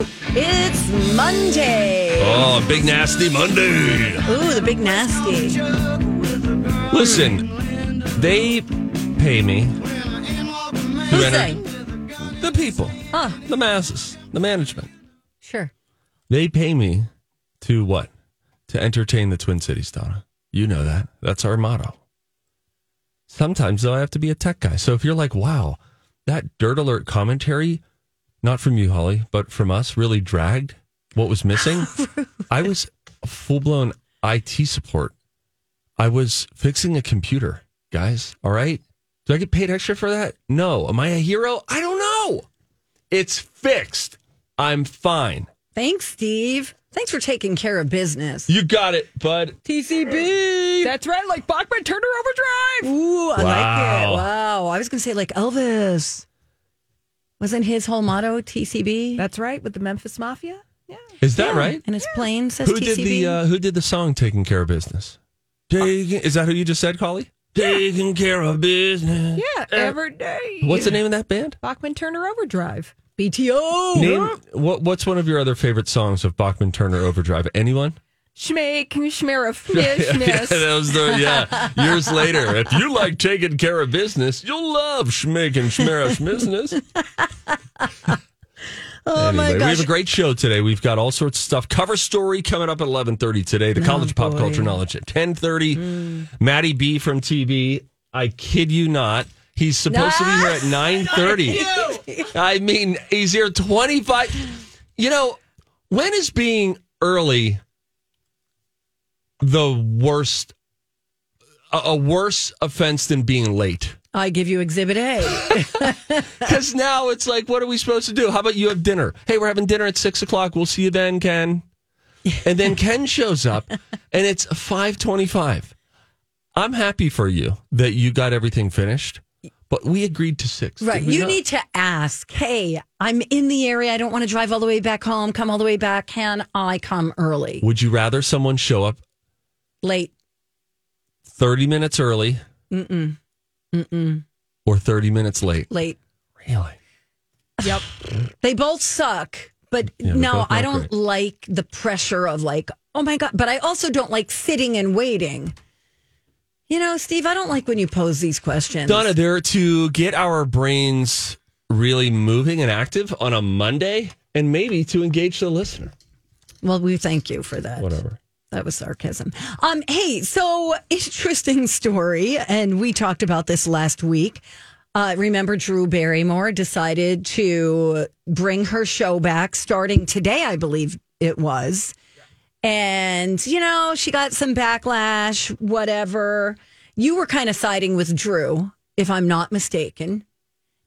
It's Monday. Oh, big nasty Monday. Ooh, the big nasty. Listen, they pay me. Who's enter- they? The people, Huh, the masses, the management. sure. They pay me to what? To entertain the Twin Cities, Donna. You know that. That's our motto. Sometimes, though, I have to be a tech guy. So if you're like, wow, that Dirt Alert commentary, not from you, Holly, but from us, really dragged what was missing, I was full blown IT support. I was fixing a computer, guys. All right. Do I get paid extra for that? No. Am I a hero? I don't know. It's fixed. I'm fine. Thanks, Steve. Thanks for taking care of business. You got it, bud. TCB. That's right, like Bachman Turner Overdrive. Ooh, I like it. Wow. I was going to say like Elvis. Wasn't his whole motto TCB? That's right, with the Memphis Mafia. Yeah. Is that right? And his plane says Who TCB. did the uh, Who did the song "Taking Care of Business"? Taking, is that who you just said, Collie? Taking care of business. Yeah, every day. What's the name of that band? Bachman Turner Overdrive. BTO. Name what? What's one of your other favorite songs of Bachman Turner Overdrive? Anyone? Schmake, Schmeriff, Miss, yeah, that was the yeah. Years later, if you like taking care of business, you'll love schmaking schmerish business. Oh my Anyway, we have a great show today. We've got all sorts of stuff. Cover story coming up at eleven thirty today. The college pop Oh, culture knowledge at ten thirty. Maddie B from TV. I kid you not. He's supposed to be here at nine thirty. I mean, he's here twenty five. You know, when is being early the worst? A, worse offense than being late. I give you Exhibit A. Because now it's like, what are we supposed to do? How about you have dinner? Hey, we're having dinner at six o'clock. We'll see you then, Ken. And then Ken shows up, and it's five twenty-five. I'm happy for you that you got everything finished, but we agreed to six. Right. You not? need to ask, hey, I'm in the area. I don't want to drive all the way back home, come all the way back. Can I come early? Would you rather someone show up Late. thirty minutes early Mm-mm. Mm-mm. or thirty minutes late? Late. Really? Yep. They both suck. But Yeah, they're no, both I don't great. like the pressure of like, oh my God. But I also don't like sitting and waiting. You know, Steve, I don't like when you pose these questions. Donna, there to get our brains really moving and active on a Monday, and maybe to engage the listener. Well, we thank you for that. Whatever. That was sarcasm. Um, hey, so interesting story, and we talked about this last week. Uh, remember, Drew Barrymore decided to bring her show back starting today, I believe it was. And, you know, she got some backlash, whatever. You were kind of siding with Drew, if I'm not mistaken,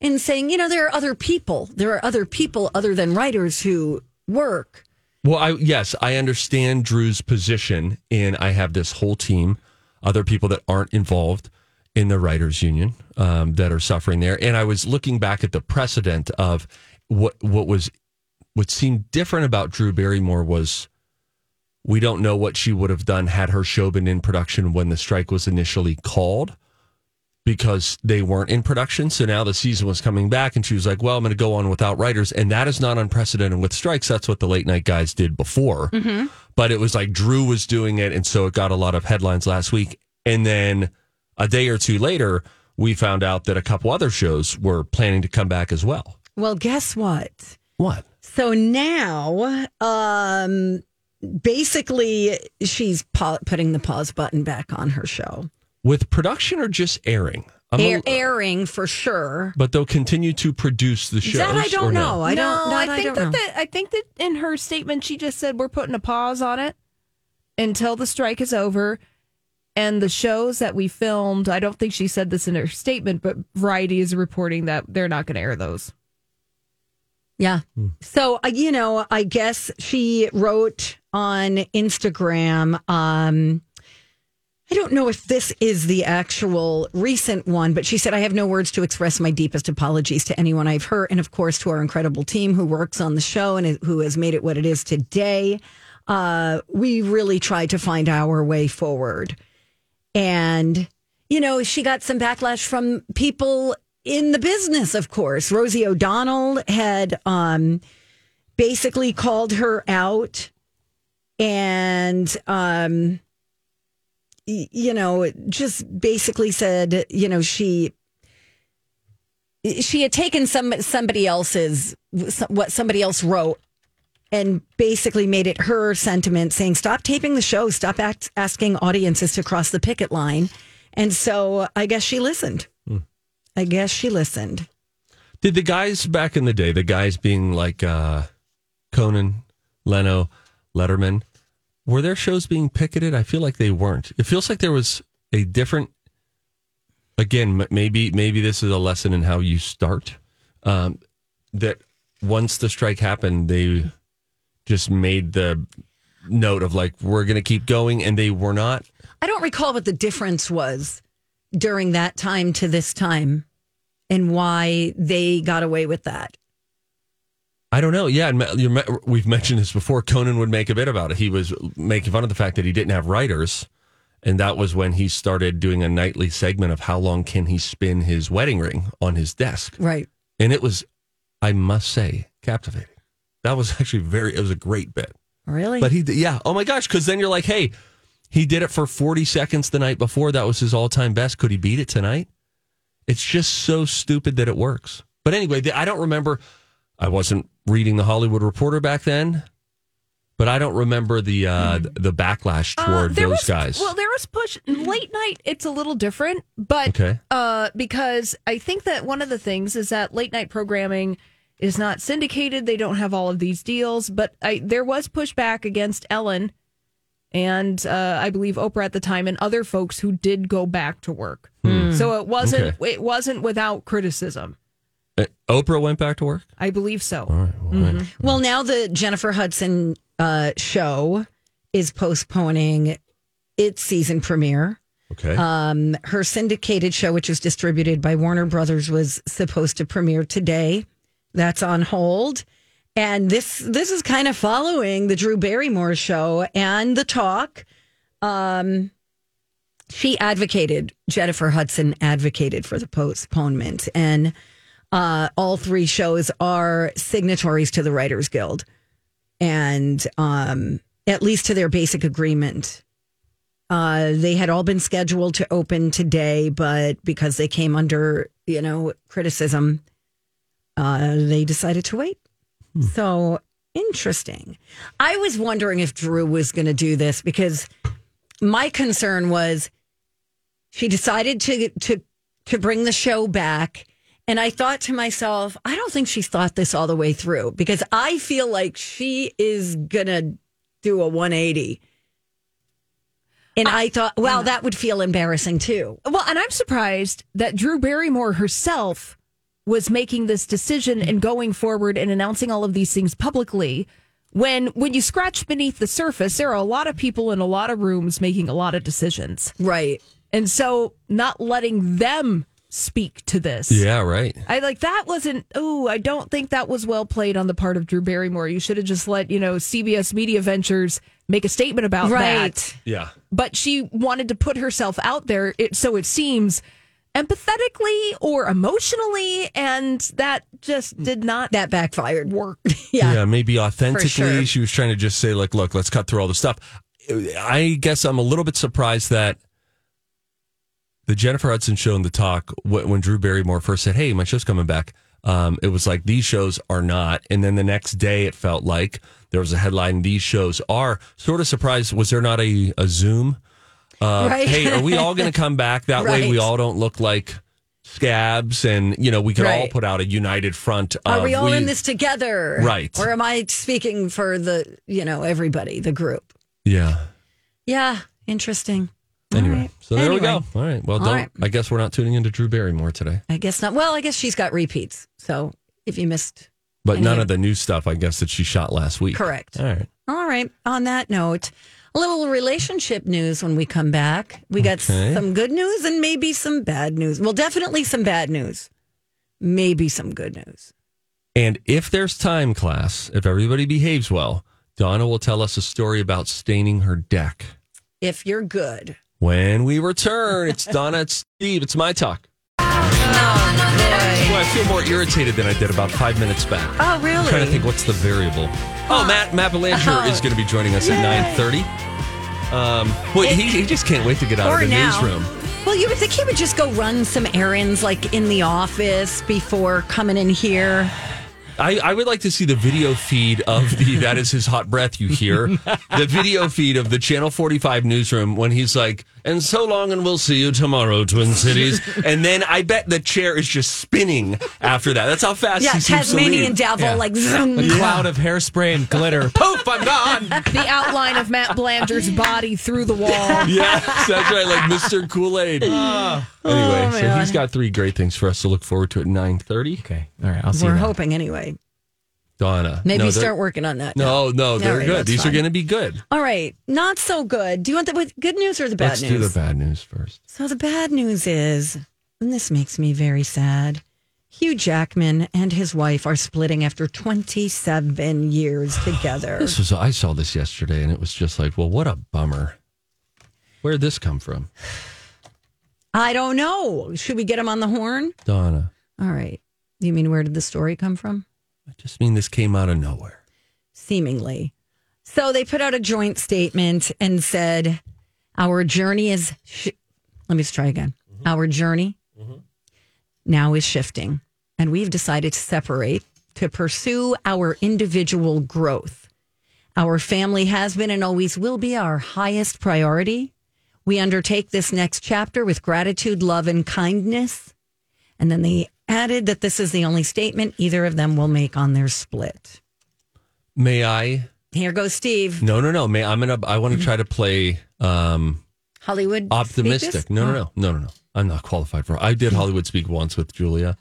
and saying, you know, there are other people. There are other people other than writers who work. Well, I yes, I understand Drew's position, and I have this whole team, other people that aren't involved in the writers' union um, that are suffering there. And I was looking back at the precedent of what what was what seemed different about Drew Barrymore was we don't know what she would have done had her show been in production when the strike was initially called because they weren't in production. So now the season was coming back, and she was like, "Well, I'm going to go on without writers," and that is not unprecedented with strikes. That's what the late night guys did before, but it was like Drew was doing it, and so it got a lot of headlines last week. And then a day or two later, we found out that a couple other shows were planning to come back as well. Well, guess what? What? So now, um, basically, she's putting the pause button back on her show. With production or just airing? I'm a- Air- airing for sure. but they'll continue to produce the show. That I don't no? know. I don't. no, that I I, think don't that, know. that I think that in her statement she just said we're putting a pause on it until the strike is over. And the shows that we filmed, I don't think she said this in her statement, but Variety is reporting that they're not going to air those. Yeah. So, uh, you know, I guess she wrote on Instagram. Um, I don't know if this is the actual recent one, but she said, I have no words to express my deepest apologies to anyone I've hurt. And of course, to our incredible team who works on the show and who has made it what it is today. Uh, we really tried to find our way forward. And, you know, she got some backlash from people in the business, of course. Rosie O'Donnell had um, basically called her out and, um, you know, just basically said, you know, she. She had taken some somebody else's what somebody else wrote and basically made it her sentiment saying, stop taping the show, stop act- asking audiences to cross the picket line. And so I guess she listened. I guess she listened. Did the guys back in the day, the guys being like uh, Conan, Leno, Letterman, were their shows being picketed? I feel like they weren't. It feels like there was a different. Again, maybe maybe this is a lesson in how you start. Um, that once the strike happened, they just made the note of like we're going to keep going, and they were not. I don't recall what the difference was during that time to this time and why they got away with that. I don't know. Yeah, and me- you me- we've mentioned this before. Conan would make a bit about it. He was making fun of the fact that he didn't have writers, and that was when he started doing a nightly segment of how long can he spin his wedding ring on his desk, Right. and it was, I must say, captivating. That was actually very. It was a great bit. Really? But he, yeah. Oh my gosh, because then you're like, hey, he did it for 40 seconds the night before. That was his all time best. Could he beat it tonight? It's just so stupid that it works. But anyway, I don't remember. I wasn't reading the Hollywood Reporter back then, but I don't remember the uh, the backlash Uh, toward there those was, guys. Well, there was push late night. It's a little different, but Okay. uh, because I think that one of the things is that late night programming is not syndicated. They don't have all of these deals, but I, there was pushback against Ellen and uh, I believe Oprah at the time and other folks who did go back to work. So it wasn't Okay. it wasn't without criticism. Uh, Oprah went back to work. I believe so. All right. Well, right. Well, now the Jennifer Hudson uh, show is postponing its season premiere. Okay. Um, her syndicated show, which was distributed by Warner Brothers, was supposed to premiere today. That's on hold. And this this is kind of following the Drew Barrymore show and the talk. Um, she advocated Jennifer Hudson advocated for the postponement, and uh, all three shows are signatories to the Writers Guild, and um, at least to their basic agreement. Uh, they had all been scheduled to open today, but because they came under, you know, criticism, uh, they decided to wait. So interesting. I was wondering if Drew was going to do this because my concern was she decided to to to bring the show back. And I thought to myself, I don't think she's thought this all the way through because I feel like she is gonna do a 180. And I, thought, well, that would feel embarrassing too. Well, and I'm surprised that Drew Barrymore herself was making this decision and going forward and announcing all of these things publicly. When when you scratch beneath the surface, there are a lot of people in a lot of rooms making a lot of decisions. Right. And so not letting them speak to this. yeah. Right. I like that wasn't oh, I don't think that was well played on the part of Drew Barrymore. You should have just let, you know, CBS Media Ventures make a statement about Right. that Yeah. but she wanted to put herself out there it, so it seems empathetically or emotionally and that just did not That backfired. work Yeah. yeah, maybe authentically sure. she was trying to just say like look let's cut through all the stuff i guess i'm a little bit surprised that the jennifer hudson show in the talk wh- when drew barrymore first said hey my show's coming back um, it was like these shows are not and then the next day it felt like there was a headline these shows are sort of surprised was there not a, a zoom uh, Right. hey are we all going to come back that way we all don't look like scabs and you know we could all put out a united front Are we all in this together? Right. Or am I speaking for the, you know, everybody, the group? yeah Yeah. Interesting. Anyway, right. so there we go. All right. Well, All don't. right. I guess we're not tuning into Drew Barrymore today. I guess not. Well, I guess she's got repeats. So if you missed But none of the new stuff, I guess, that she shot last week. Correct. All right. All right. On that note, a little relationship news when we come back. We got Okay. some good news and maybe some bad news. Well, definitely some bad news. Maybe some good news. And if there's time, class, if everybody behaves well, Donna will tell us a story about staining her deck. If you're good. When we return, it's Donna, it's Steve, it's my talk. Well, I feel more irritated than I did about five minutes back. Oh, really? I'm trying to think what's the variable. Oh, Matt Matt Belanger is going to be joining us at nine thirty. Um, well, he, he just can't wait to get out Or of the now. newsroom. Well, you would think he would just go run some errands like in the office before coming in here. I, I would like to see the video feed of the that is his hot breath you hear the video feed of the channel 45 newsroom when he's like and so long and we'll see you tomorrow twin cities and then i bet the chair is just spinning after that that's how fast Yeah, he seems to Tasmanian leave. devil, Yeah. like zoom. A cloud of hairspray and glitter. Poof, I'm gone. The outline of Matt Belanger's body through the wall. yes that's right like mr kool-aid Ah. anyway Oh, so he's got three great things for us to look forward to at 9.30 Okay. All right. I'll see you. We're you. hoping anyway. Donna Maybe no, start working on that. no no they're right, good these are going to be good All right, not so good. Do you want the with good news or the bad let's news? do the bad news first So the bad news is, and this makes me very sad. Hugh Jackman and his wife are splitting after 27 years together. This was I saw this yesterday and it was just like, well, what a bummer. Where'd this come from? I don't know. Should we get him on the horn? Donna. All right. You mean where did the story come from? I just mean this came out of nowhere. Seemingly. So they put out a joint statement and said, Our journey is, sh- let me just try again. Mm-hmm. Our journey mm-hmm. now is shifting, and we've decided to separate to pursue our individual growth. Our family has been and always will be our highest priority. We undertake this next chapter with gratitude, love, and kindness. And then they added that this is the only statement either of them will make on their split. May I? Here goes Steve. No, no, no. May I'm gonna I want to try to play um Hollywood. optimistic. No, no, no. No, no, no. I'm not qualified for I did Hollywood speak once with Julia.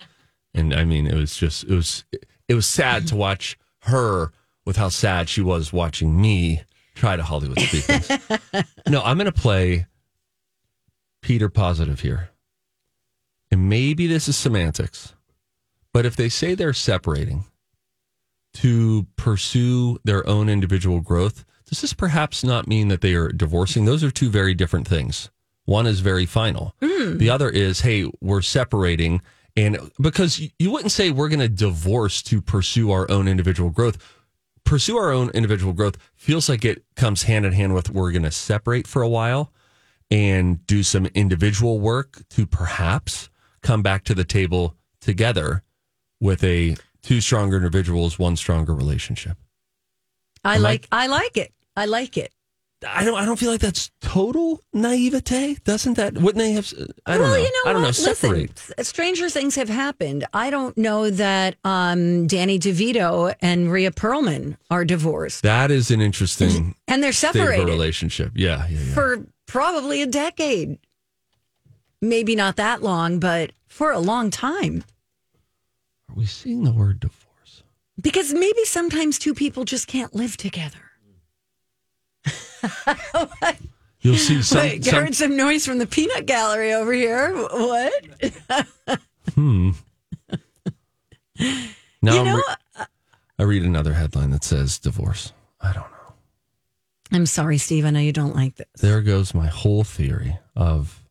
And I mean it was just it was it was sad to watch her with how sad she was watching me try to Hollywood speak no, I'm gonna play Peter positive here. And maybe this is semantics, but if they say they're separating to pursue their own individual growth, does this perhaps not mean that they are divorcing? Those are two very different things. One is very final. Hmm. The other is, hey, we're separating. And because you wouldn't say we're going to divorce to pursue our own individual growth. Pursue our own individual growth feels like it comes hand in hand with we're going to separate for a while and do some individual work to perhaps come back to the table together with a two stronger individuals, one stronger relationship. I like. I like it. I like it. I don't. I don't feel like that's total naivete. Doesn't that? Wouldn't they have? I don't well, know. you know I don't what? know. Separate. Listen, stranger things have happened. I don't know that um, Danny DeVito and Rhea Perlman are divorced, That is an interesting and they're separated relationship. Yeah, yeah, yeah. for probably a decade. Maybe not that long, but for a long time. Are we seeing the word divorce? Because maybe sometimes two people just can't live together. You'll see some. Wait, some heard some noise from the peanut gallery over here. What? hmm. Now you I'm know, re- I read another headline that says divorce. I don't know. I'm sorry, Steve. I know you don't like this. There goes my whole theory of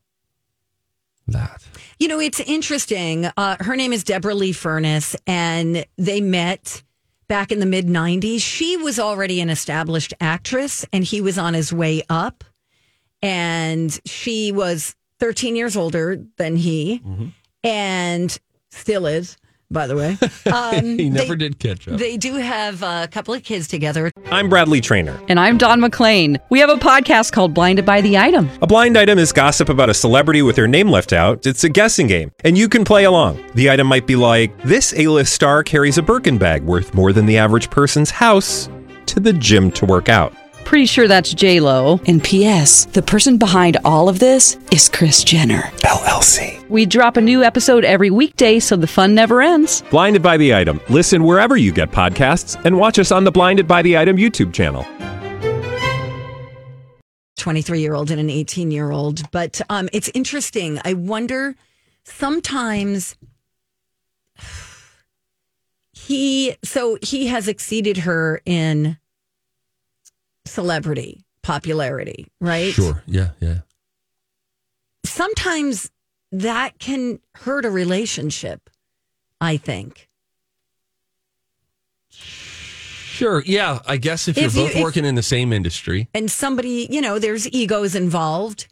that. You know, it's interesting. Uh, her name is Deborra-Lee Furness, and they met back in the mid 90s. She was already an established actress, and he was on his way up. And she was 13 years older than he, and still is, by the way. Um, He never they, did catch up. They do have a couple of kids together. I'm Bradley Trainer. And I'm Don McClain. We have a podcast called Blinded by the Item. A blind item is gossip about a celebrity with their name left out. It's a guessing game, and you can play along. The item might be like this: A-list star carries a Birkin bag worth more than the average person's house to the gym to work out. Pretty sure that's J Lo. And P.S. The person behind all of this is Kris Jenner. LLC. We drop a new episode every weekday, so the fun never ends. Blinded by the item. Listen wherever you get podcasts, and watch us on the Blinded by the Item YouTube channel. 23 year old and an 18 year old. But um, it's interesting. I wonder sometimes he, so he has exceeded her in celebrity popularity, right? Sure. Yeah. Yeah. Sometimes that can hurt a relationship, I think. Sure. Yeah. I guess if, If you're you- both if- working in the same industry, and somebody, you know, there's egos involved.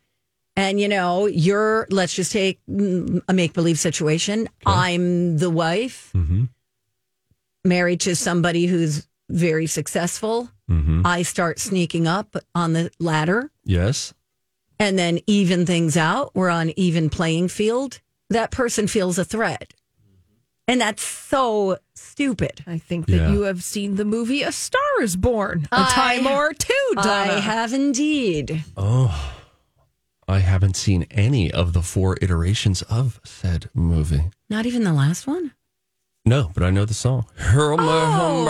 And, you know, you're, let's just take a make believe situation. I'm the wife, Mm-hmm. married to somebody who's very successful. Mm-hmm. I start sneaking up on the ladder yes. and then even things out. We're on even playing field. That person feels a threat. And that's so stupid. I think that Yeah. you have seen the movie A Star is Born a I- time or two, Donna. I have indeed. Oh, I haven't seen any of the four iterations of said movie. Not even the last one. No, but I know the song. Oh.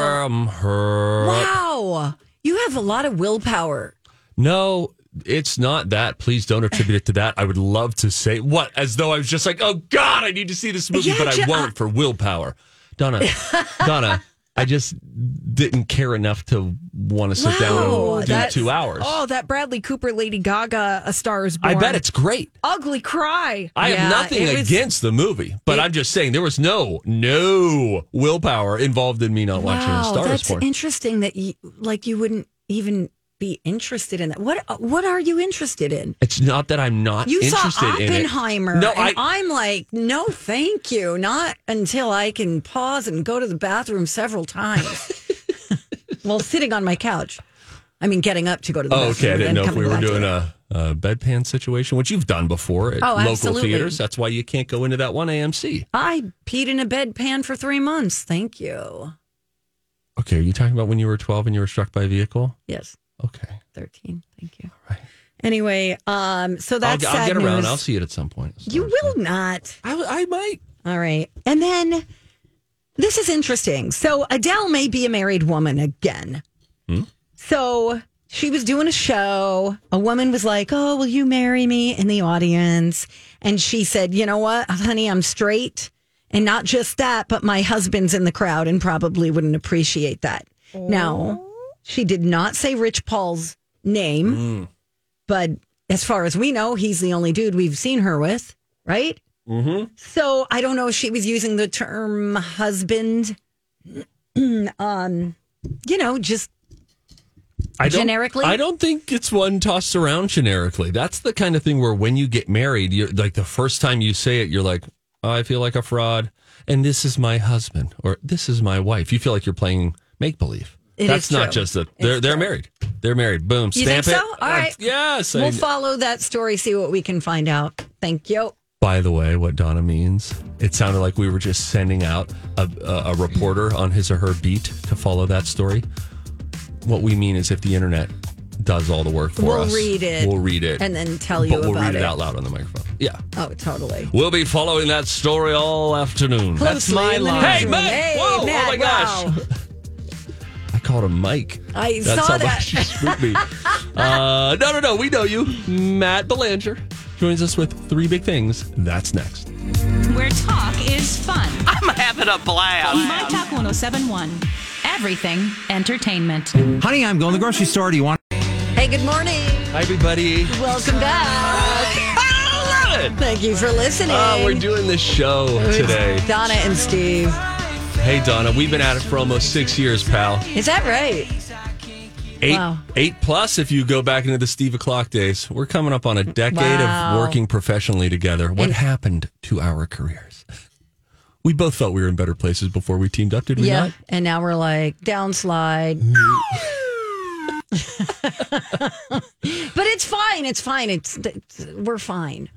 Wow. You have a lot of willpower. No, it's not that. Please don't attribute it to that. I would love to say what, as though I was just like, oh God, I need to see this movie, Yeah, but I ju- won't for willpower. Donna, Donna, I just didn't care enough to want to sit down Wow, and do two hours. Oh, that Bradley Cooper, Lady Gaga, A Star is Born. I bet it's great. ugly cry. I Yeah, have nothing was- against the movie, but It- I'm just saying there was no no willpower involved in me not watching A Star is Born. that's interesting that you like you wouldn't even be interested in that. What what are you interested in? It's not that I'm not You saw interested in it. Oppenheimer. No, and I, I'm like, no, thank you. Not until I can pause and go to the bathroom several times while sitting on my couch. I mean, getting up to go to the Oh, bathroom. okay. I didn't know if we were doing a, a bedpan situation, which you've done before at Oh, local absolutely. theaters. That's why you can't go into that one AMC. I peed in a bedpan for three months. Thank you. Okay, are you talking about when you were 12 and you were struck by a vehicle? Yes, Okay. 13. Thank you. All right. Anyway, um, so I'll, that's I'll sad get around. news. I'll see it at some point. You will not. I, I might. All right. And then this is interesting. So Adele may be a married woman again. So she was doing a show. A woman was like, Oh, will you marry me in the audience? And she said, You know what, honey, I'm straight. And not just that, but my husband's in the crowd and probably wouldn't appreciate that. Now, she did not say Rich Paul's name, but as far as we know, he's the only dude we've seen her with, right? So I don't know if she was using the term husband, um, you know, just I don't, Generically? I don't think it's one tossed around generically. That's the kind of thing where when you get married, you're like the first time you say it, you're like, oh, I feel like a fraud. And this is my husband or this is my wife. You feel like you're playing make believe. It That's not just that they're they're married. They're married. Boom. You Stamp think it. so? All right. Yes. I- we'll follow that story, see what we can find out. Thank you. by the way, what Donna means, it sounded like we were just sending out a, a, a reporter on his or her beat to follow that story. What we mean is if the internet does all the work for us We'll us, read it We'll read it and then tell you but we'll about read it. it. out loud on the microphone. Yeah. Oh, totally. We'll be following that story all afternoon. Closely my in line. Hey. Matt! Hey, Whoa! Oh my gosh! Wow. I called him Mike. I That's saw how that. much you spooked me. uh, no, no, no. We know you. Matt Belanger joins us with three big things. That's next. Where talk is fun. I'm having a blast. My Talk 1071. Everything entertainment. Honey, I'm going to the grocery store. Do you want? Hey, good morning. Hi, everybody. Welcome back. I love it. Thank you for listening. Oh, we're doing this show It's today. Donna and Steve. Hey, Donna, we've been at it for almost six years, pal. Is that right? Eight, Wow. eight plus if you go back into the Steve o'clock days. We're coming up on a decade Wow. of working professionally together. What And- happened to our careers? We both felt we were in better places before we teamed up, did we yeah. not? And now we're like downslide. but it's fine. It's fine. It's, it's we're fine.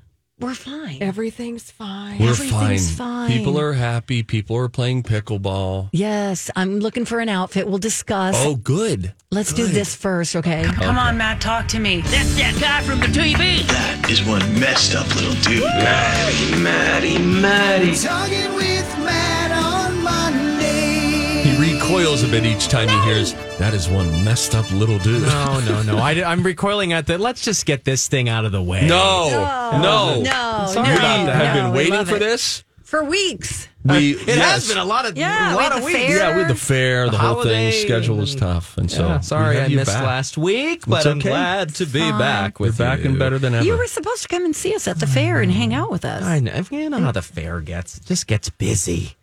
We're fine. Everything's fine. We're Everything's fine. fine. People are happy. People are playing pickleball. yes, I'm looking for an outfit. We'll discuss. Oh, good. Let's do this first, okay? Come on, Matt, talk to me. That's that guy from the TV. That is one messed up little dude. Maddie, Maddie, Maddie. Recoils a bit each time he hears that is one messed up little dude. No, no, no. I, am recoiling at that. Let's just get this thing out of the way. No, no, No, Sorry no, about We that. have no, been we waiting for it. this. for weeks. We It has been a lot of Yeah, a we lot had of the weeks. fair. yeah, with the fair, the, The whole thing, schedule was tough, and so Yeah, sorry I missed back. last week, but It's I'm okay. glad to be fine. back We're back you. and better than ever. You were supposed to come and see us at the fair and hang out with us. I know. You know how the fair gets. It just gets busy.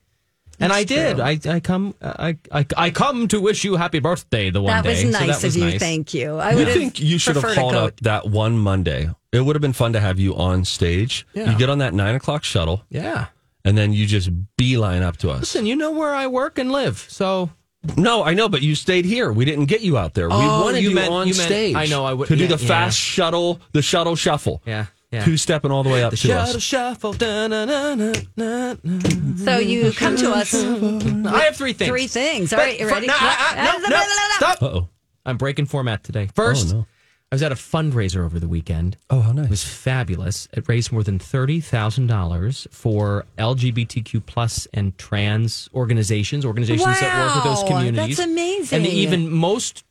And I did. I, I come. Uh, I, I I come to wish you happy birthday the one that day. was so nice that was of you. nice. Thank you. I would think you should have preferred a hauled coat. up that one Monday. It would have been fun to have you on stage. Yeah. You get on that nine o'clock shuttle, Yeah. and then you just beeline up to us. Listen, you know where I work and live, so No, I know, but you stayed here. We didn't get you out there. we Oh, wanted you you, meant- on you meant- stage. I know, I would- to do the yeah. fast shuttle, the shuttle shuffle. yeah, yeah. Two stepping all the way up the to shuttle us. shuffle. da-na-na-na-na-na. So you come to us. I have three things. Three things. All But right, you for- ready? no, I- I- no, no, stop. Uh oh. I'm breaking format today. First, Oh, no. I was at a fundraiser over the weekend. Oh, how nice! It was fabulous. It raised more than thirty thousand dollars for LGBTQ plus and trans organizations, organizations that work with those communities. that's amazing. And the even most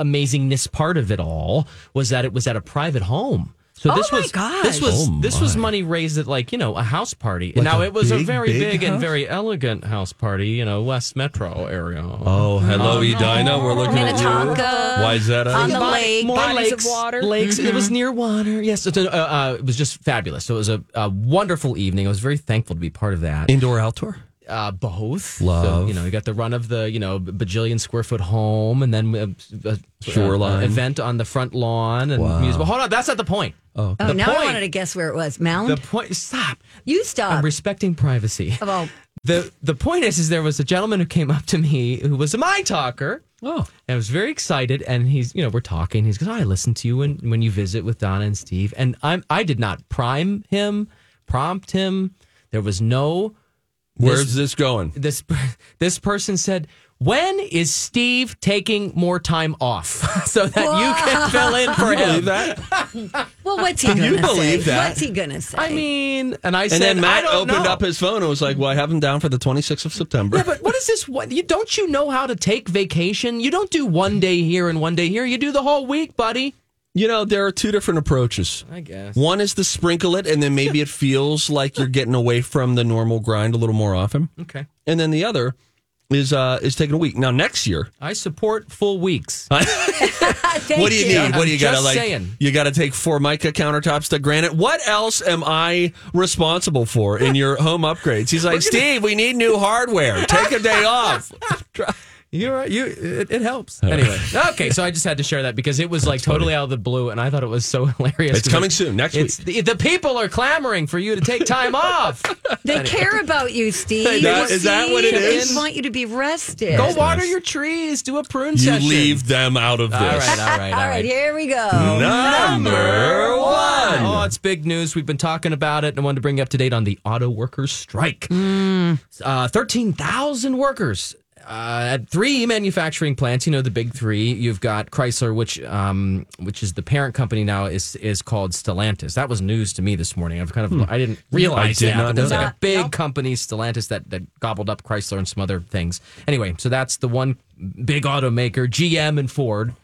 amazingness part of it all was that it was at a private home. So Oh this my was gosh. this was Oh this was money raised at like you know a house party. Like now it was a very big big, and very elegant house party. You know, West Metro area. Oh, hello, Edina. We're looking at you. Minnetonka. Why is that? On the uh, lake. more Bodies lakes, of water. lakes. It was near water. Yes, it's a, uh, uh, it was just fabulous. So it was a, a wonderful evening. I was very thankful to be part of that. Indoor, outdoor. Uh, both. Love. So, you know, you got the run of the you know bajillion square foot home, and then uh, a, Shoreline. a event on the front lawn and Wow. music. But hold on, that's not the point. Oh, Oh, The now I wanted to guess where it was. The point. Stop. you stop. I'm respecting privacy. Oh, well, the The point is, is there was a gentleman who came up to me who was a my talker. oh. And I was very excited, and he's, you know, we're talking. He's goes, oh, I listen to you when, when you visit with Donna and Steve, and I'm, I did not prime him, prompt him. There was no. Where's this going? This this person said, "When is Steve taking more time off so that you can fill in for him?" Believe that? well, what's he Can gonna you believe say? that? What's he gonna say? I mean, and I said, And then Matt I don't opened know. up his phone and was like, "Well, I have him down for the 26th of September." Yeah, but what is this? What you don't you know how to take vacation? You don't do one day here and one day here. You do the whole week, buddy. You know, there are two different approaches. I guess. One is to sprinkle it, and then maybe it feels like you're getting away from the normal grind a little more often. Okay. And then the other is uh is taking a week. Now next year, I support full weeks. What do you need? What do you got to like? saying. You got to take Formica countertops to granite. What else am I responsible for in your home upgrades? He's like, Steve, we need new hardware. Take a day off. You're you. It, it helps. Anyway, okay. So I just had to share that because it was like totally out of the blue, and I thought it was so hilarious. It's coming it- soon, next it's, The, the people are clamoring for you to take time off. They care about you, Steve. That- is that what it They want you to be rested. Go water your trees. Do a prune You session. leave them out of this. All right. All right. All All right. right, here we go. Number one. Oh, it's big news. We've been talking about it, and I wanted to bring you up to date on the auto workers strike. Uh, Thirteen thousand workers uh, at three manufacturing plants. You know the big three. You've got Chrysler, which um, which is the parent company now is is called Stellantis. That was news to me this morning. I've kind of I didn't realize I did that. not but there's know like a big company, Stellantis, that that gobbled up Chrysler and some other things. Anyway, so that's the one big automaker. GM and Ford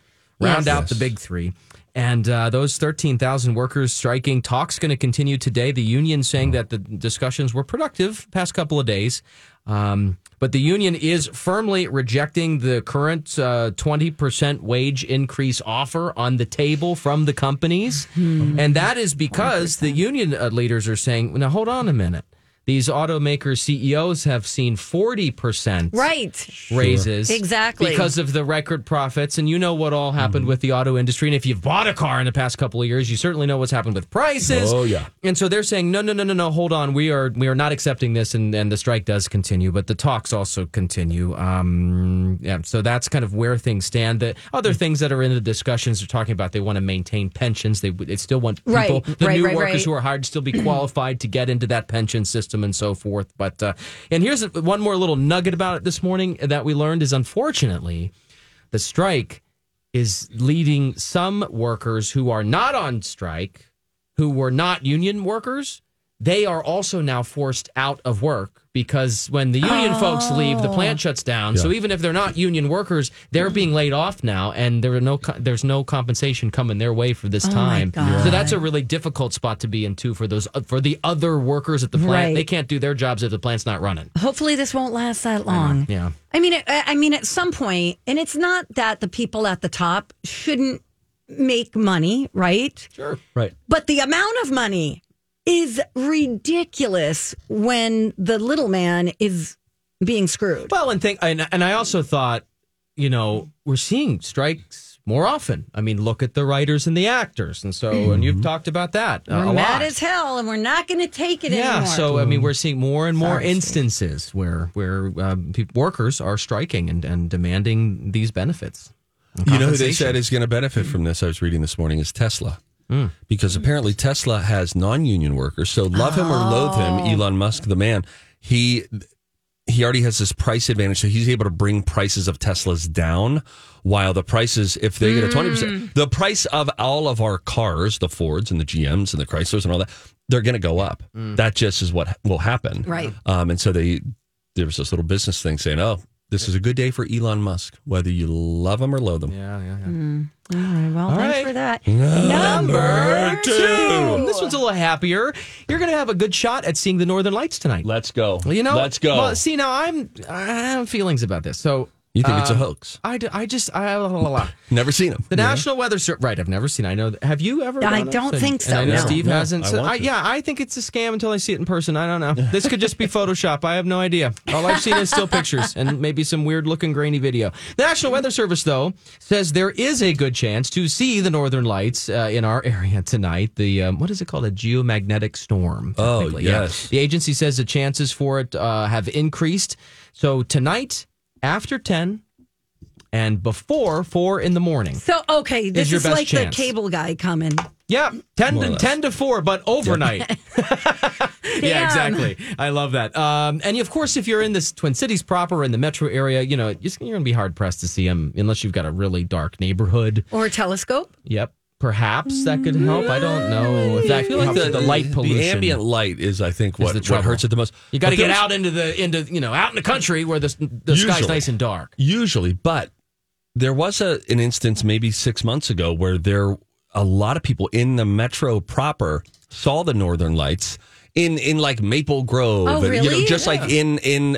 round Yes. out the big three. And uh, those 13,000 workers striking, talk's going to continue today. The union saying that the discussions were productive past couple of days. Um, but the union is firmly rejecting the current uh, 20% wage increase offer on the table from the companies. And that is because the union uh, leaders are saying, now hold on a minute. These automaker CEOs have seen 40% Right. raises. Exactly. Because of the record profits. And you know what all happened with the auto industry. And if you've bought a car in the past couple of years, you certainly know what's happened with prices. Oh, yeah. And so they're saying, no, no, no, no, no, hold on. We are we are not accepting this and, and the strike does continue, but the talks also continue. Um yeah, so that's kind of where things stand. The other things that are in the discussions are talking about they want to maintain pensions. They they still want people Right, the right, new right, workers right. who are hired to still be qualified to get into that pension system and so forth. But uh, and here's one more little nugget about it this morning that we learned is unfortunately the strike is leading some workers who are not on strike, who were not union workers, they are also now forced out of work because when the union folks leave, the plant oh. shuts down. So even if they're not union workers, they're being laid off now, and there are no there's no compensation coming their way for this oh time. So that's a really difficult spot to be in too for those uh, for the other workers at the plant. Right. They can't do their jobs if the plant's not running. Hopefully, this won't last that long. Yeah. I mean, I mean, at some point, and it's not that the people at the top shouldn't make money, right? Sure. Right. But the amount of money is ridiculous when the little man is being screwed. Well, and think, and, and I also thought, you know, we're seeing strikes more often. I mean, look at the writers and the actors, and so, and you've talked about that uh, We're a mad lot. as hell, and we're not going to take it yeah, anymore. so I mean, we're seeing more and more Sorry, Steve. instances where where um, peop workers are striking and, and demanding these benefits. You know who they said is going to benefit from this? I was reading this morning is Tesla. Hmm. Because apparently Tesla has non-union workers. So love him or loathe him, Oh. Elon Musk, the man, he he already has this price advantage. So he's able to bring prices of Teslas down while the prices, if they get a 20%, the price of all of our cars, the Fords and the GMs and the Chryslers and all that, they're going to go up. That just is what will happen. Right. Um, and so they, there was this little business thing saying, oh, this is a good day for Elon Musk, whether you love him or loathe him. Yeah, yeah, yeah. Mm. All right, well, All thanks right. for that. Number two. This one's a little happier. You're going to have a good shot at seeing the Northern Lights tonight. Let's go. Well, you know, let's go. Well, see, now I'm I have feelings about this. So you think it's a uh, hoax? I, d- I just I la, la, la. Never seen him. the National Weather Service. Right, I've never seen. I know. Have you ever? I don't And- think and I so, know no. Steve No, hasn't. So want I, yeah, I think it's a scam until I see it in person. I don't know. This could just be Photoshop. I have no idea. All I've seen is still pictures and maybe some weird looking grainy video. The National Weather Service, though, says there is a good chance to see the Northern Lights uh, in our area tonight. The um, what is it called? A geomagnetic storm. Oh, technically. Yeah. yes. The agency says the chances for it uh, have increased. So tonight, after 10 and before 4 in the morning. So, okay, this your is best like chance. the cable guy coming. Yeah, 10 to, 10 to 4, but overnight. yeah, Damn. exactly. I love that. Um, and of course, if you're in this Twin Cities proper in the metro area, you know, you're going to be hard pressed to see them unless you've got a really dark neighborhood. Or a telescope. Yep. Perhaps that could help. I don't know if that I feel helps like with the, the light pollution. the ambient light is, I think, what, the what trouble. hurts it the most. You got to But get there's- out into the into you know out in the country where the the sky's Usually. nice and dark. Usually, but there was a an instance maybe six months ago where there a lot of people in the metro proper saw the northern lights in in like Maple Grove, Oh, and, you know, really? just like in in.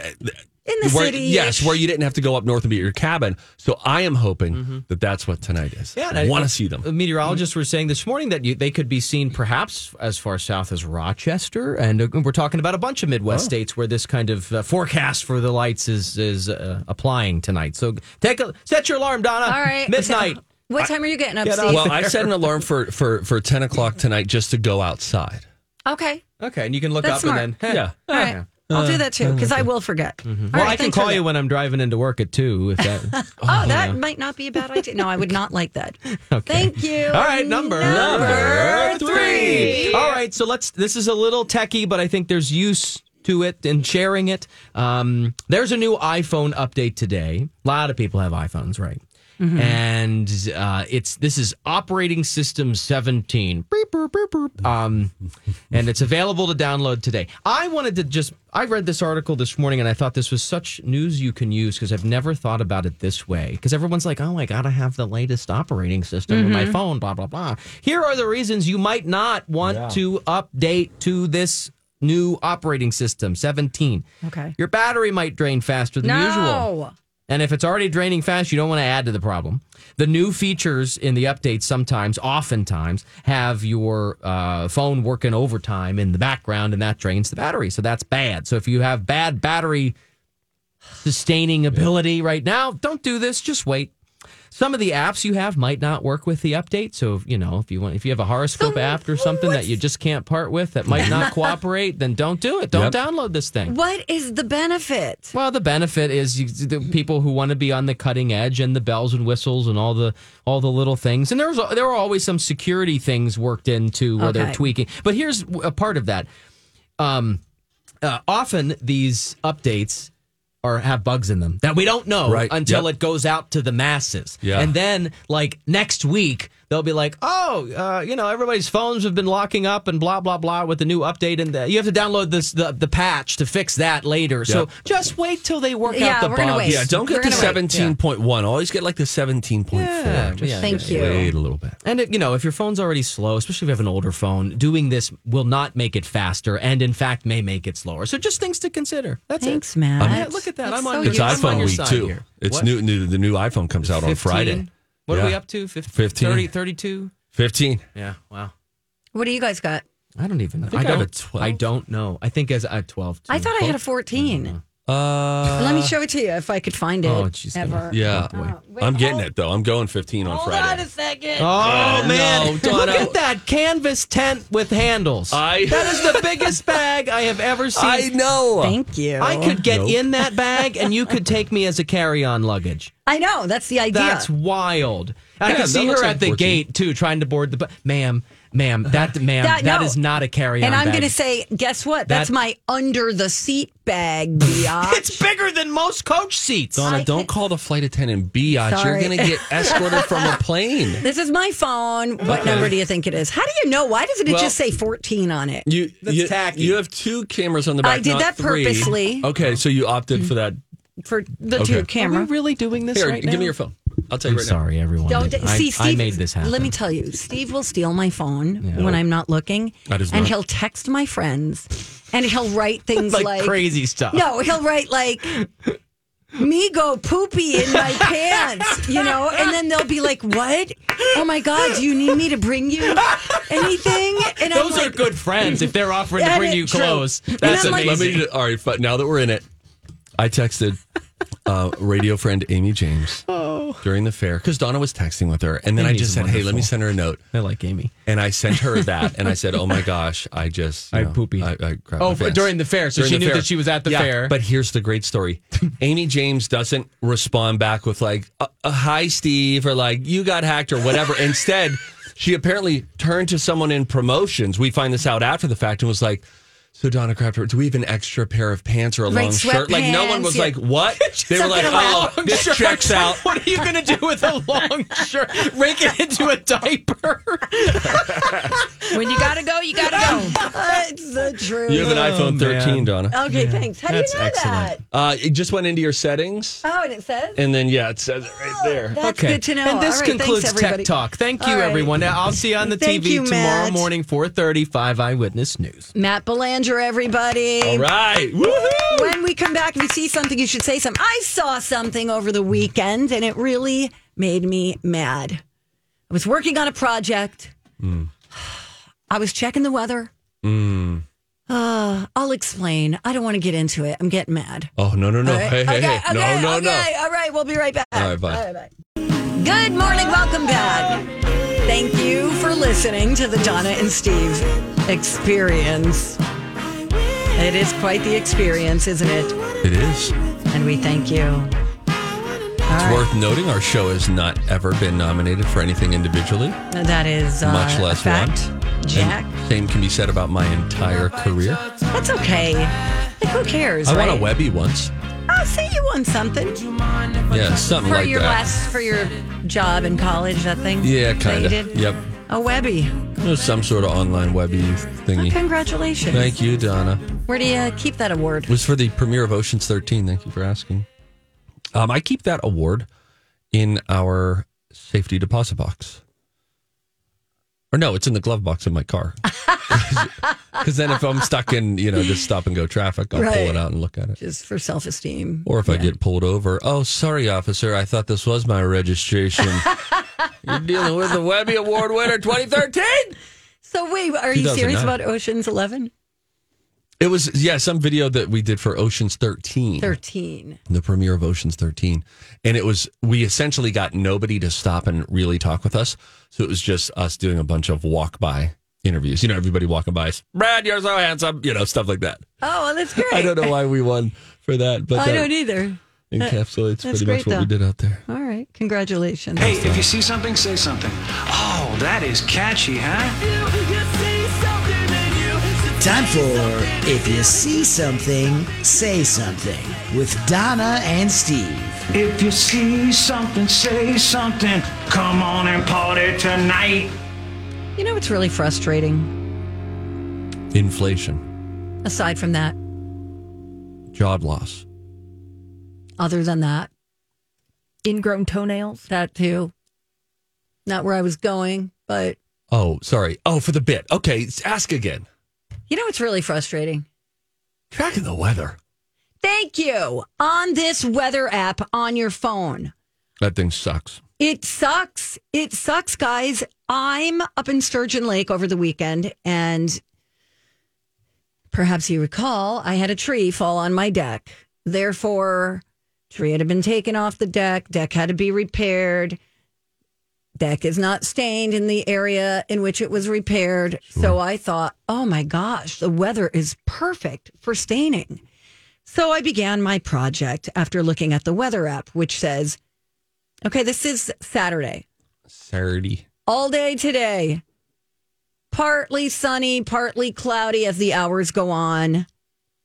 In the where, city. yes, where you didn't have to go up north and be at your cabin. So I am hoping that that's what tonight is. Mm-hmm. Yeah, and I want to see them. The meteorologists were saying this morning that you, they could be seen perhaps as far south as Rochester, and uh, we're talking about a bunch of Midwest states where this kind of uh, forecast for the lights is is uh, applying tonight. So take a set your alarm, Donna. All right. midnight. What time are you getting up, Get Steve? Well, I set an alarm for for for ten o'clock tonight just to go outside. okay. Okay, and you can look That's up smart. and then hey. Yeah. All right. I'll do that too because I will forget. All Well, right, I can call that. you when I'm driving into work at two. If that. Oh, that might not be a bad idea. No, I would not like that. Okay. Thank you. All right, number Number three. All right, so let's. This is a little techie, but I think there's use to it and sharing it. Um, there's a new iPhone update today. A lot of people have iPhones, right? And uh, it's this is operating system 17. Beep, boop, beep, boop. Um, and it's available to download today. I wanted to just I read this article this morning and I thought this was such news you can use because I've never thought about it this way. Because everyone's like, oh, I gotta have the latest operating system in my phone, blah blah blah. Here are the reasons you might not want to update to this new operating system 17. Okay. Your battery might drain faster than usual. And if it's already draining fast, you don't want to add to the problem. The new features in the updates sometimes, oftentimes, have your uh, phone working overtime in the background, and that drains the battery. So that's bad. So if you have bad battery sustaining ability right now, don't do this. Just wait. Some of the apps you have might not work with the update. So you know, if you want, if you have a horoscope app or something that you just can't part with that might not cooperate, then don't do it. Don't Yep. download this thing. What is the benefit? Well, the benefit is you, the people who want to be on the cutting edge and the bells and whistles and all the all the little things. And there was there were always some security things worked into where they're tweaking. But here's a part of that. Um, uh, often these updates are have bugs in them that we don't know Right. until Yep. it goes out to the masses. Yeah. And then like next week they'll be like, "Oh, uh, you know, everybody's phones have been locking up and blah blah blah with the new update and the, you have to download this the, the patch to fix that later." So just wait till they work Yeah, out the we're bugs. gonna wait. Yeah, don't We're get the gonna seventeen point one. Always get like the seventeen point four. Yeah, Just yeah, Thank you. Wait a little bit. And it, you know, if your phone's already slow, especially if you have an older phone, doing this will not make it faster, and in fact may make it slower. So just things to consider. That's Thanks, it. Matt. Yeah, look at that. That's I'm so on. It's your, I'm on iPhone your week too. Here. It's What? new, new. The new iPhone comes out on Friday. What are we up to? 15, 15. 30, 32? Fifteen. Yeah. Wow. What do you guys got? I don't even know. I, think I have a don't. 12. I don't know. I think as a 12. I thought I had a 14. Uh, Let me show it to you if I could find it. Oh, jeez. ever. Yeah, wait, I'm getting hold- it though. I'm going fifteen on Friday. Hold on a second. Oh, man. no, Look at that canvas tent with handles. I- that is the biggest bag I have ever seen. I know. Thank you. I could get Nope. in that bag and you could take me as a carry on luggage. I know. That's the idea. That's wild. I Yeah, can see her like at the gate too, trying to board the. Ma'am, ma'am, uh-huh. that ma'am, That- that no. is not a carry on. and I'm going to say, guess what? That's my under the seat bag, biatch. it's bigger than most coach seats. Donna, I- don't call the flight attendant biatch. You're going to get escorted from a plane. This is my phone. What number do you think it is? How do you know? Why doesn't it Well- just say 14 on it? You, That's you, tacky. you have two cameras on the back. I did not that three. purposely. Okay, so you opted for that. For the Okay. two Are camera. we really doing this Here, right give now? me your phone. I'll tell you I'm right sorry, everyone. Don't I, see Steve. I made this happen. Let me tell you, Steve will steal my phone Yeah. when I'm not looking, That is and not- he'll text my friends, and he'll write things like, like, crazy stuff. No, he'll write like me go poopy in my pants, you know, and then they'll be like, "What? Oh my god, do you need me to bring you anything?" And Those I'm are like, good friends if they're offering to bring you true. clothes. That's I'm now. like- Let amazing. me. All right, now that we're in it, I texted uh, radio friend Amy James oh. during the fair because Donna was texting with her, and then I just said, "Hey, let me send her a note." I like Amy. And I sent her that, and I said, "Oh my gosh, I just I know, poopy. I, I Oh, my for- pants." during the fair, so During she knew fair. that she was at the Yeah, fair. But here's the great story: Amy James doesn't respond back with like, uh, uh, "Hi, Steve," or like, "You got hacked" or whatever. Instead, she apparently turned to someone in promotions. We find this out after the fact, and was like. So Donna Crafter, do we have an extra pair of pants or a Like long shirt? Like no one sweatpants, was yeah. like, "What?" They were like, "Oh, this checks out." What are you going to do with a long shirt? Rake it into a diaper? When you gotta go, you gotta go. It's the truth. You have an Oh, iPhone 13, man. Donna. Okay, thanks. How That's do you know excellent. Uh, it just went into your settings. Oh, and it says. and then yeah, it says it right there. That's good to know. And this All right, thanks, concludes everybody. Tech Talk. Thank you, All right. everyone. I'll see you on the Thank TV you, tomorrow Matt. morning, 4.35 Eyewitness News. Matt Belanger, everybody. All right. Woohoo! When we come back, if you see something, you should say something. I saw something over the weekend and it really made me mad. I was working on a project. I was checking the weather. Uh, I'll explain. I don't want to get into it. I'm getting mad. Oh no no no! All right? Hey hey okay, hey! okay, no no okay. no! All right, we'll be right back. All right, bye. Good morning. Welcome back. Thank you for listening to the Donna and Steve experience. It is quite the experience, isn't it? It is. And we thank you. It's worth noting our show has not ever been nominated for anything individually, That is uh, much less a fact. one. Jack. And same can be said about my entire career. That's okay. Like, who cares? I right? won a Webby once. I'll say you won something Yeah, something for like your that. last for your job in college. That thing. Yeah, kind of. Yep. A Webby. It was some sort of online Webby thingy. Congratulations. Thank you, Donna. Where do you keep that award? It was for the premiere of Ocean's 13. Thank you for asking. Um, I keep that award in our safety deposit box. Or no, it's in the glove box in my car. Because then if I'm stuck in, you know, just stop and go traffic, I'll pull it out and look at it. Just for self esteem. Or if I get pulled over, oh, sorry, officer, I thought this was my registration. You're dealing with the Webby Award winner 2013. So wait, are you serious about Ocean's Eleven? It was, yeah, some video that we did for Ocean's 13. Thirteen. the premiere of Ocean's 13. And it was, we essentially got nobody to stop and really talk with us. So it was just us doing a bunch of walk by interviews. You know, everybody walking by, Brad, you're so handsome, you know, stuff like that. Oh, well, that's great. I don't know why we won for that, but I that don't either. encapsulates That's pretty much great, what we though. did out there. All right, congratulations. Hey, if you see something, say something. Oh, that is catchy, huh? Time for If You See Something, Say Something with Donna and Steve. If you see something, say something. Come on and party tonight. You know what's really frustrating? Inflation, Aside from that, job loss. other than that, Ingrown toenails. that too. Not where I was going, but Oh, sorry. Oh, for the bit. Okay, ask again. you know what's really frustrating? Tracking the weather. Thank you. On this weather app on your phone. That thing sucks. It sucks. It sucks, guys. I'm up in Sturgeon Lake over the weekend, and perhaps you recall, I had a tree fall on my deck. Therefore, tree had been taken off the deck. Deck had to be repaired. Deck is not stained in the area in which it was repaired. So I thought, oh my gosh, the weather is perfect for staining. So I began my project after looking at the weather app, which says, okay, this is Saturday, Saturday. all day today. Partly sunny, partly cloudy as the hours go on.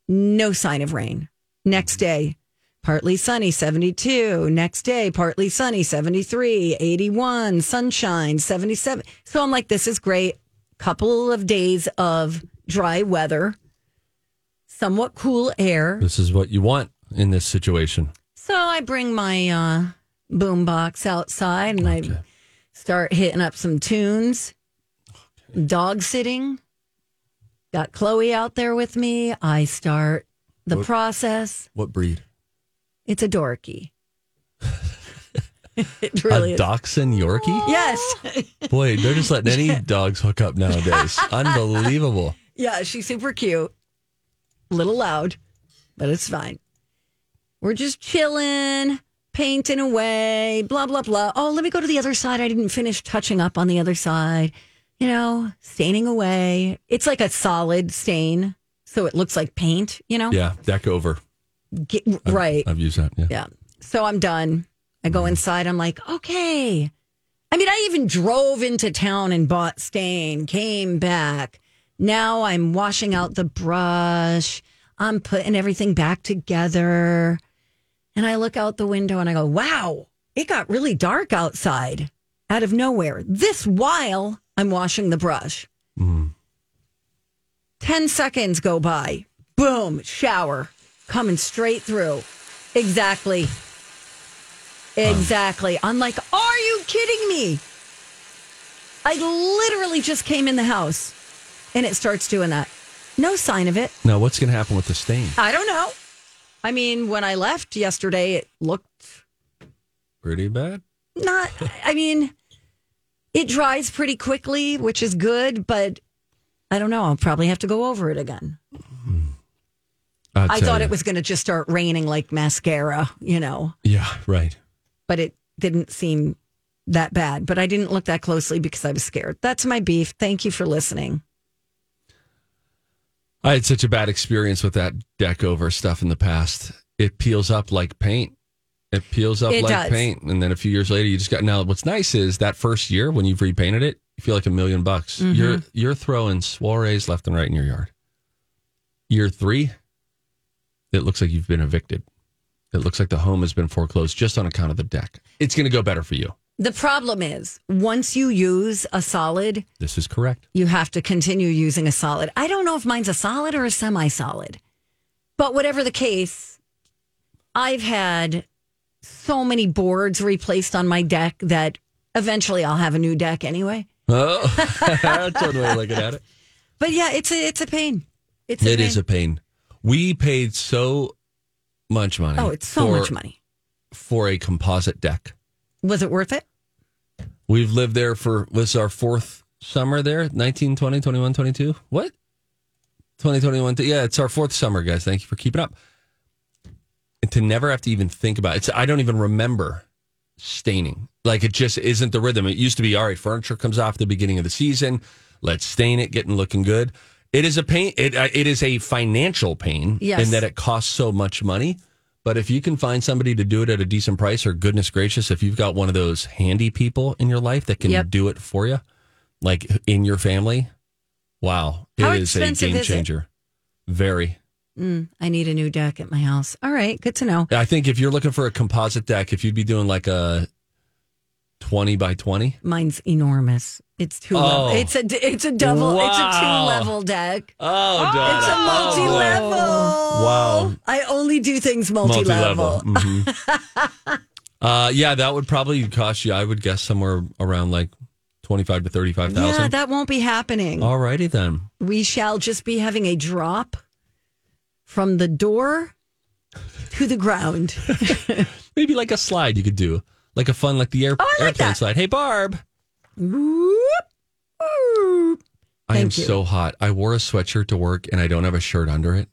No sign of rain. Next day, partly sunny, 72. Next day, partly sunny, 73, 81, sunshine, 77. So I'm like, this is great. Couple of days of dry weather, somewhat cool air. This is what you want in this situation. So I bring my uh, boom box outside and I start hitting up some tunes. Dog sitting. Got Chloe out there with me. I start the What- process. What breed? It's a dorky. it really a is. dachshund Yorkie? Yes. Boy, they're just letting any dogs hook up nowadays. Unbelievable. yeah, she's super cute. A little loud, but it's fine. We're just chilling, painting away, blah, blah, blah. Oh, let me go to the other side. I didn't finish touching up on the other side. You know, staining away. It's like a solid stain. So it looks like paint, you know? Yeah, deck over. Get, right. I've used that. Yeah. Yeah. So I'm done. I go mm-hmm. inside. I'm like, okay. I mean, I even drove into town and bought stain, came back. Now I'm washing out the brush. I'm putting everything back together. And I look out the window and I go, wow, it got really dark outside out of nowhere. This while I'm washing the brush. Mm. 10 seconds go by. Boom, shower coming straight through. Exactly. Exactly. I'm like, are you kidding me? I literally just came in the house and it starts doing that. No sign of it. Now, what's going to happen with the stain? I don't know. I mean, when I left yesterday, it looked Pretty bad. not, I mean, it dries pretty quickly, which is good, but I don't know. I'll probably have to go over it again. I'll I thought you. it was going to just start raining like mascara, you know, Yeah, right. but it didn't seem that bad. But I didn't look that closely because I was scared. That's my beef. Thank you for listening. I had such a bad experience with that deck over stuff in the past. It peels up like paint. It peels up It like does. paint. And then a few years later, you just got. Now, what's nice is that first year when you've repainted it, you feel like a million bucks. Mm-hmm. You're you're throwing soirees left and right in your yard. Year three, it looks like you've been evicted. It looks like the home has been foreclosed just on account of the deck. It's going to go better for you. The problem is once you use a solid, This is correct. you have to continue using a solid. I don't know if mine's a solid or a semi solid, but whatever the case, I've had so many boards replaced on my deck that eventually I'll have a new deck anyway. Oh, that's one way of looking at it. But yeah, it's a it's a pain. It's a It pain. is a pain. We paid so much money. Oh, it's so for- much money. for a composite deck. Was it worth it? We've lived there for was our fourth summer there 19 20 21 22 what? 2021 yeah it's our fourth summer guys. Thank you for keeping up. And to never have to even think about it. It's, i don't even remember staining. Like it just isn't the rhythm. It used to be all right furniture comes off at the beginning of the season. Let's stain it getting looking good. It is a pain it, uh, it is a financial pain Yes. in that it costs so much money but if you can find somebody to do it at a decent price or goodness gracious if you've got one of those handy people in your life that can Yep. do it for you like in your family wow it How is a game changer very Mm, I need a new deck at my house. All right, good to know. i think if you're looking for a composite deck if you'd be doing like a 20 by 20 Mine's enormous. It's two. Oh. level. It's a it's a double. It's a two level deck. oh, It's a multi level. Wow. I only do things multi level. Mhm. uh, yeah, that would probably cost you. I would guess somewhere around like twenty-five to thirty five thousand. Yeah, that won't be happening. Alrighty then. We shall just be having a drop from the door to the ground. Maybe like a slide you could do, like a fun, like the air, Oh, like airplane that. slide. Hey, Barb. Whoop, whoop. I am you. so hot. I wore a sweatshirt to work and I don't have a shirt under it.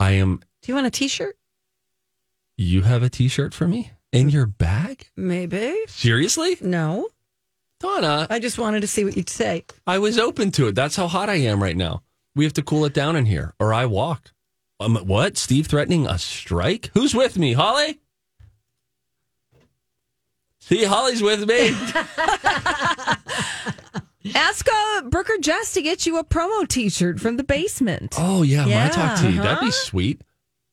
I am. Do you want a T-shirt? You have a T-shirt for me in your bag? Maybe. Seriously, No. Donna? I just wanted to see what you'd say. I was open to it. That's how hot I am right now. We have to cool it down in here, or I walk. Um, what? Steve threatening a strike? Who's with me? Holly? See, Holly's with me. Ask uh, Brooker Jess to get you a promo T-shirt from the basement. oh yeah, Yeah, my talk tea. That'd uh-huh. be sweet.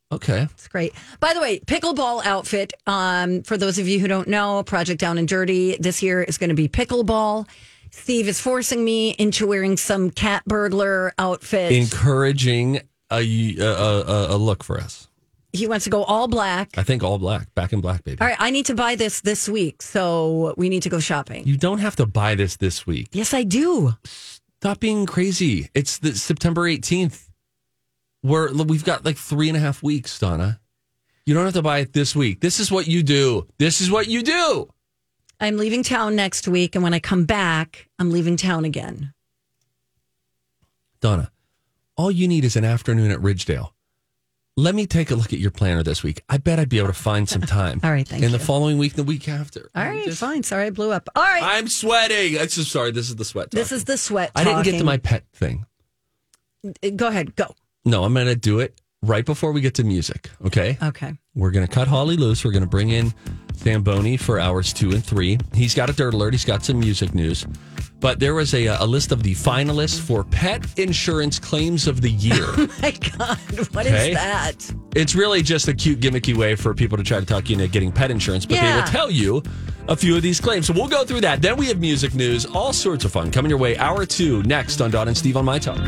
Okay. It's great. By the way, pickleball outfit. Um, for those of you who don't know, Project Down and Dirty this year is going to be pickleball. Steve is forcing me into wearing some cat burglar outfit. Encouraging a, a, a, a look for us. He wants to go all black. I think all black, back in black, baby. All right, I need to buy this this week, so we need to go shopping. You don't have to buy this this week. yes, I do. Stop being crazy. It's the September 18th. We're, we've got like three and a half weeks, Donna. You don't have to buy it this week. This is what you do. This is what you do. I'm leaving town next week, and when I come back, I'm leaving town again. Donna, all you need is an afternoon at Ridgedale. Let me take a look at your planner this week. I bet I'd be able to find some time. All right, thank In you. the following week, the week after. All right, just- fine. Sorry, I blew up. All right, I'm sweating. I'm so sorry. This is the sweat. this talking. is the sweat. I didn't get to my pet thing. Go ahead, go. No, I'm going to do it right before we get to music. Okay. Okay. We're going to cut Holly loose. We're going to bring in Zamboni for hours two and three. He's got a dirt alert. He's got some music news. But there was a, uh, a list of the finalists for pet insurance claims of the year. Oh My God, what is Okay. that? it's really just a cute, gimmicky way for people to try to talk you into getting pet insurance, but they will tell you a few of these claims. So we'll go through that. Then we have music news, all sorts of fun coming your way. Hour two next on Don and Steve on My Talk.